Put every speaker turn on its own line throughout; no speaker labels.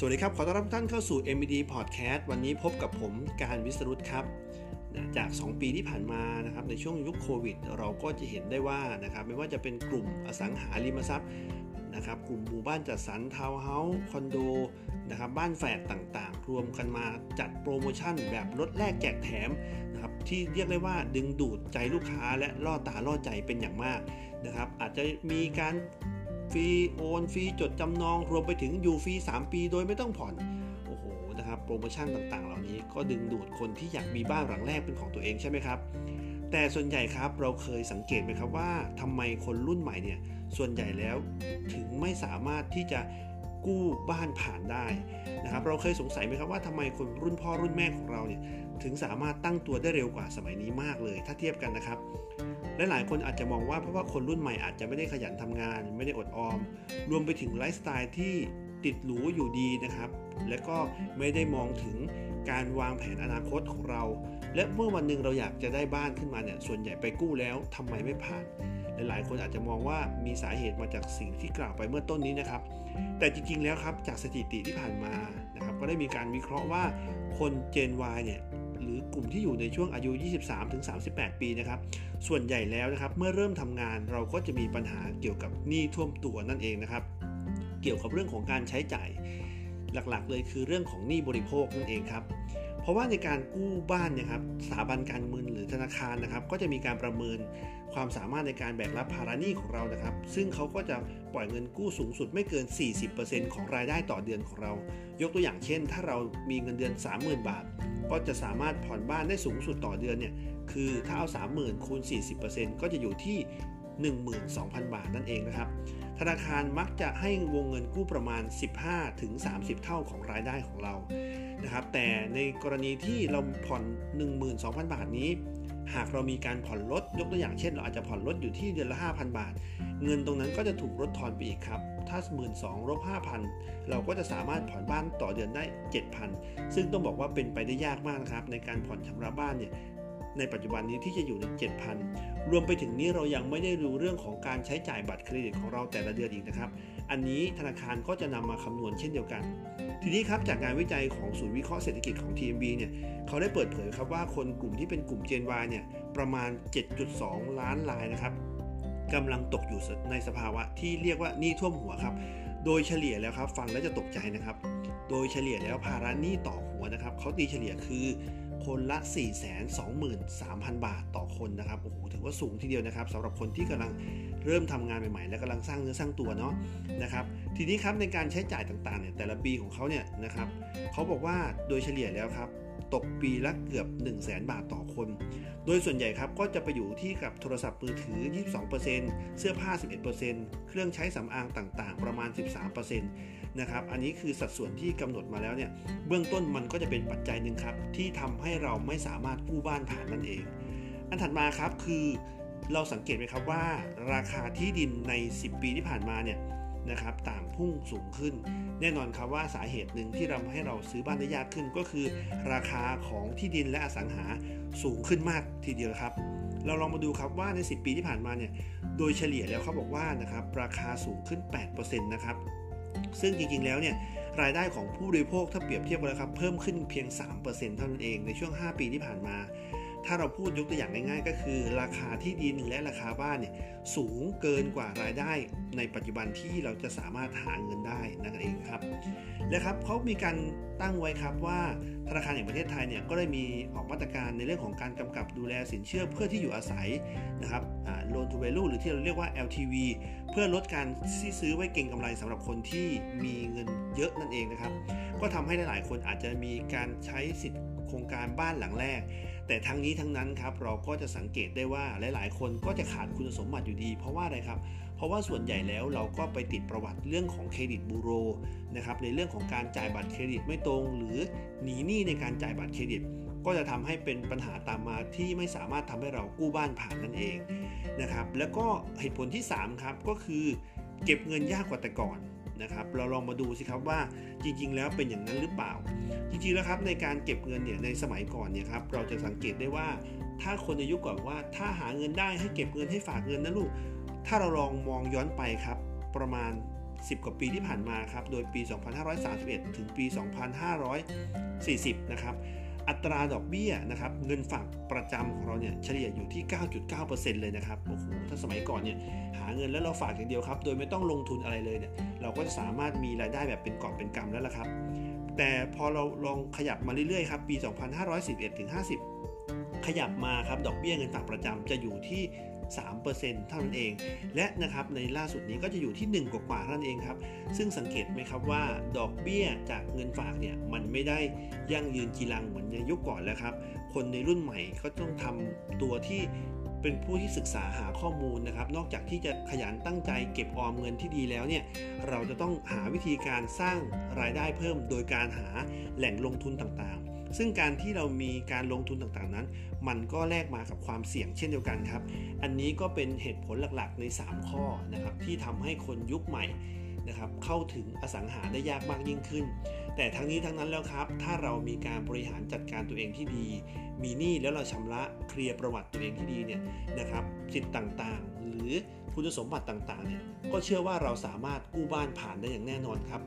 สวัสดีครับ ขอต้อนรับท่านเข้าสู่ MBD Podcast วันนี้พบกับผมการวิสรุตครับจาก 2 ปีที่ผ่านมานะครับในช่วงยุคโควิด เราก็จะเห็นได้ว่านะครับไม่ว่าจะเป็นกลุ่มอสังหาริมทรัพย์นะครับกลุ่มหมู่บ้านจัดสรรทาวน์เฮาส์คอนโดนะครับบ้านแฝดต่างๆ รวมกันมาจัดโปรโมชั่นแบบลดแลกแจกแถมนะครับที่เรียกได้ว่าดึงดูดใจลูกค้าและล่อตาล่อใจเป็นอย่างมากนะครับอาจจะมีการ ฟรีโอนฟรีจดจำนองรวมไปถึงอยู่ฟรี 3 ปีโดยไม่ต้องผ่อน โอ้โหนะครับโปรโมชั่นต่างๆ เหล่านี้ก็ดึงดูดคนที่อยากมีบ้านหลังแรกเป็นของตัวเองใช่ไหมครับแต่ส่วนใหญ่ครับเราเคยสังเกตไหมครับว่าทำไมคนรุ่นใหม่เนี่ยส่วนใหญ่แล้วถึงไม่สามารถที่จะกู้บ้านผ่านได้นะครับเราเคยสงสัยไหมครับว่าทำไมคนรุ่นพ่อรุ่นแม่ของเราเนี่ยถึงสามารถตั้งตัวได้เร็วกว่าสมัยนี้มากเลย ถ้าเทียบกันนะครับ และหลายคนอาจจะมองว่าเพราะว่าคนรุ่นใหม่อาจจะไม่ได้ขยันทำงาน ไม่ได้อดออม รวมไปถึงไลฟ์สไตล์ที่ติดหรูอยู่ดีนะครับ และก็ไม่ได้มองถึงการวางแผนอนาคตของเรา และเมื่อวันหนึ่งเราอยากจะได้บ้านขึ้นมาเนี่ยส่วนใหญ่ไปกู้แล้วทำไมไม่ผ่านหลายๆ คนอาจจะมองว่ามีสาเหตุมาจากสิ่งที่กล่าวไปเมื่อต้นนี้นะครับ แต่จริงๆ แล้วครับจากสถิติที่ผ่านมานะครับ ก็ได้มีการวิเคราะห์ว่าคนเจน Y เนี่ย หรือกลุ่มที่อยู่ในช่วงอายุ 23-38 ปีนะครับ ส่วนใหญ่แล้วนะครับ เมื่อเริ่มทำงานเราก็จะมีปัญหาเกี่ยวกับหนี้ท่วมตัวนั่นเองนะครับ เกี่ยวกับเรื่องของการใช้จ่าย หลักๆ เลยคือเรื่องของหนี้บริโภคนั่นเองครับ ราะว่าในการกู้บ้านนะครับสถาบันการเงินหรือธนาคารนะครับ ก็จะมีการประเมินความสามารถในการแบกรับภาระหนี้ของเรานะครับ ซึ่งเขาก็จะปล่อยเงินกู้สูงสุดไม่เกิน 40%ของรายได้ต่อเดือนของเรา ยกตัวอย่างเช่น ถ้าเรามีเงินเดือน 30,000 บาท ก็จะสามารถผ่อนบ้านได้สูงสุดต่อเดือนเนี่ยคือถ้าเอา 30,000คูณ40%ก็จะอยู่ที่ 12,000 บาทนั่นเองนะครับ ธนาคารมักจะให้วงเงินกู้ประมาณ 15-30 เท่าของรายได้ของเรานะครับ แต่ในกรณีที่เราผ่อน 12,000 บาทนี้ หากเรามีการผ่อนลดยกตัวอย่างเช่น เราอาจจะผ่อนลดอยู่ที่เดือนละ 5,000 บาท เงินตรงนั้นก็จะถูกลดทอนไปอีกครับ ถ้า 1 2 0 0ลบ5,000 เราก็จะสามารถผ่อนบ้านต่อเดือนได้ 7,000 ซึ่งต้องบอกว่าเป็นไปได้ยากมากนะครับในการผ่อนชำระบ้านเนี่ย ในปัจจุบันนี้ที่จะอยู่ใน 7,000 รวมไปถึงนี้เรายังไม่ได้รู้เรื่องของการใช้จ่ายบัตรเครดิตของเราแต่ละเดือนอีกนะครับ อันนี้ธนาคารก็จะนำมาคำนวณเช่นเดียวกัน ทีนี้ครับจากงานวิจัยของศูนย์วิเคราะห์เศรษฐกิจของ TMB เนี่ยเขาได้เปิดเผยครับว่าคนกลุ่มที่เป็นกลุ่ม Gen Y เนี่ยประมาณ 7.2 ล้านรายนะครับกำลังตกอยู่ในสภาวะที่เรียกว่าหนี้ท่วมหัวครับโดยเฉลี่ยแล้วครับฟังแล้วจะตกใจนะครับ โดยเฉลี่ยแล้วภาระหนี้ต่อหัวนะครับเขาตีเฉลี่ยคือ คนละ 423,000 บาทต่อคนนะครับโอ้โหถือว่าสูงทีเดียวนะครับสำหรับคนที่กำลังเริ่มทำงานใหม่ๆ และกำลังสร้างเนื้อสร้างตัวเนาะนะครับทีนี้ครับในการใช้จ่ายต่างๆเนี่ยแต่ละปีของเขาเนี่ยนะครับเขาบอกว่าโดยเฉลี่ยแล้วครับตกปีละเกือบ 1 0 0 0 0แบาทต่อคน โดยส่วนใหญ่ครับก็จะไปอยู่ที่กับโทรศัพท์มือถือ 22%เสื้อผ้า 11%เครื่องใช้สำอางต่างๆ ประมาณ 13% นะครับ อันนี้คือสัดส่วนที่กำหนดมาแล้วเนี่ยเบื้องต้นมันก็จะเป็นปัจจัยหนึ่งครับ ที่ทำให้เราไม่สามารถกู้บ้านผ่านนั่นเอง อันถัดมาครับคือเราสังเกตไหมครับว่า ราคาที่ดินใน 10 ปีที่ผ่านมาเนี่ยนะครับต่างพุ่งสูงขึ้น แน่นอนครับว่าสาเหตุหนึ่งที่ทำให้เราซื้อบ้านได้ยากขึ้น ก็คือ ราคาของที่ดินและอสังหาสูงขึ้นมากทีเดียวครับ เราลองมาดูครับว่าใน 10 ปีที่ผ่านมาเนี่ยโดยเฉลี่ยแล้วเขาบอกว่านะครับราคาสูงขึ้น 8%นะครับ ซึ่งจริงๆ แล้วเนี่ยรายได้ของผู้บริโภคถ้าเปรียบเทียบกันแล้วครับ เพิ่มขึ้นเพียง 3%เท่านั้นเองในช่วง 5 ปีที่ผ่านมา ถ้าเราพูดยกตัวอย่างง่ายๆ ก็คือ ราคาที่ดินและราคาบ้านเนี่ยสูงเกินกว่ารายได้ในปัจจุบันที่เราจะสามารถหาเงินได้นั่นเองครับ และครับเขามีการตั้งไว้ครับว่าธนาคารแห่งประเทศไทยเนี่ยก็ได้มีออกมาตรการในเรื่องของการกำกับดูแลสินเชื่อเพื่อที่อยู่อาศัยนะครับ loan to value หรือที่เราเรียกว่า LTV เพื่อลดการที่ซื้อไว้เก่งกำไรสำหรับคนที่มีเงินเยอะนั่นเองนะครับ ก็ทำให้หลายๆคนอาจจะมีการใช้สิทธิ์โครงการบ้านหลังแรก แต่ทั้งนี้ทั้งนั้นครับเราก็จะสังเกตได้ว่าหลาย ๆ คนก็จะขาดคุณสมบัติอยู่ดี เพราะว่าอะไรครับ เพราะว่าส่วนใหญ่แล้วเราก็ไปติดประวัติเรื่องของเครดิตบูโรนะครับในเรื่องของการจ่ายบัตรเครดิตไม่ตรง หรือหนีหนี้ในการจ่ายบัตรเครดิต ก็จะทำให้เป็นปัญหาตามมาที่ไม่สามารถทำให้เรากู้บ้านผ่านนั่นเองนะครับแล้วก็เหตุผลที่ 3 ครับก็คือ เก็บเงินยากกว่าแต่ก่อน นะครับ เราลองมาดูสิครับว่าจริง ๆ แล้วเป็นอย่างนั้นหรือเปล่า จริงๆแล้วครับในการเก็บเงินเนี่ยในสมัยก่อนเนี่ยครับเราจะสังเกตได้ว่า ถ้าคนในยุคก่อนว่าถ้าหาเงินได้ให้เก็บเงินให้ฝากเงินนะลูก ถ้าเราลองมองย้อนไปครับประมาณ 10 กว่าปีที่ผ่านมาครับโดยปี 2531 ถึงปี 2540 นะครับ อัตราดอกเบี้ยนะครับเงินฝากประจำของเราเนี่ยเฉลี่ยอยู่ที่ 9.9%เลยนะครับโอ้โหถ้าสมัยก่อนเนี่ยหาเงินแล้วเราฝากอย่างเดียวครับ โดยไม่ต้องลงทุนอะไรเลยเนี่ยเราก็จะสามารถมีรายได้แบบเป็นกอบเป็นกำแล้วล่ะครับ แต่พอเราลองขยับมาเรื่อยๆครับปี 2511ถึง50 ขยับมาครับดอกเบี้ยเงินฝากประจำจะอยู่ที่ 3%เท่านั้นเอง และนะครับในล่าสุดนี้ก็จะอยู่ที่ 1 กว่าๆเท่านั้นเองครับ ซึ่งสังเกตไหมครับว่าดอกเบี้ยจากเงินฝากเนี่ยมันไม่ได้ยั่งยืนจีรังเหมือนในยุคก่อนแล้วครับ คนในรุ่นใหม่ก็ต้องทำตัวที่เป็นผู้ที่ศึกษาหาข้อมูลนะครับ นอกจากที่จะขยันตั้งใจเก็บออมเงินที่ดีแล้วเนี่ย เราจะต้องหาวิธีการสร้างรายได้เพิ่ม โดยการหาแหล่งลงทุนต่างๆ ซึ่งการที่เรามีการลงทุนต่างๆนั้น มันก็แลกมากับความเสี่ยงเช่นเดียวกันครับ อันนี้ก็เป็นเหตุผลหลักๆ ใน 3 ข้อนะครับที่ทำให้คนยุคใหม่นะครับเข้าถึงอสังหาได้ยากมากยิ่งขึ้น แต่ทั้งนี้ทั้งนั้นแล้วครับ ถ้าเรามีการบริหารจัดการตัวเองที่ดี มีหนี้แล้วเราชำระเคลียร์ประวัติตัวเองที่ดีเนี่ยนะครับสิทธิ์ต่างๆ หรือ คุณสมบัติต่างๆเนี่ยก็เชื่อว่าเราสามารถกู้บ้านผ่านได้อย่างแน่นอนครับ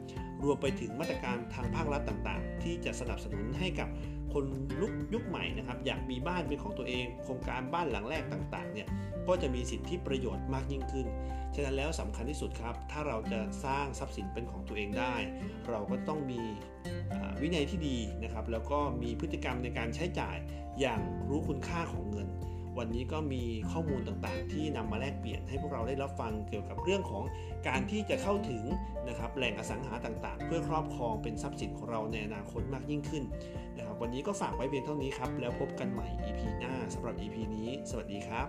รวมไปถึงมาตรการทางภาครัฐต่างๆ ที่จะสนับสนุนให้กับคนลุกยุคใหม่นะครับอยากมีบ้านเป็นของตัวเอง โครงการบ้านหลังแรกต่างๆเนี่ยก็จะมีสิทธิประโยชน์มากยิ่งขึ้น ฉะนั้นแล้วสำคัญที่สุดครับ ถ้าเราจะสร้างทรัพย์สินเป็นของตัวเองได้ เราก็ต้องมีวินัยที่ดีนะครับแล้วก็มีพฤติกรรมในการใช้จ่ายอย่างรู้คุณค่าของเงิน วันนี้ก็มีข้อมูลต่างๆ ที่นำมาแลกเปลี่ยนให้พวกเราได้รับฟังเกี่ยวกับเรื่องของการที่จะเข้าถึงนะครับแหล่งอสังหาต่างๆ เพื่อครอบครองเป็นทรัพย์สินของเราในอนาคตมากยิ่งขึ้นนะครับวันนี้ก็ฝากไว้เพียงเท่านี้ครับแล้วพบกันใหม่ EP หน้าสำหรับ EP นี้ สวัสดีครับ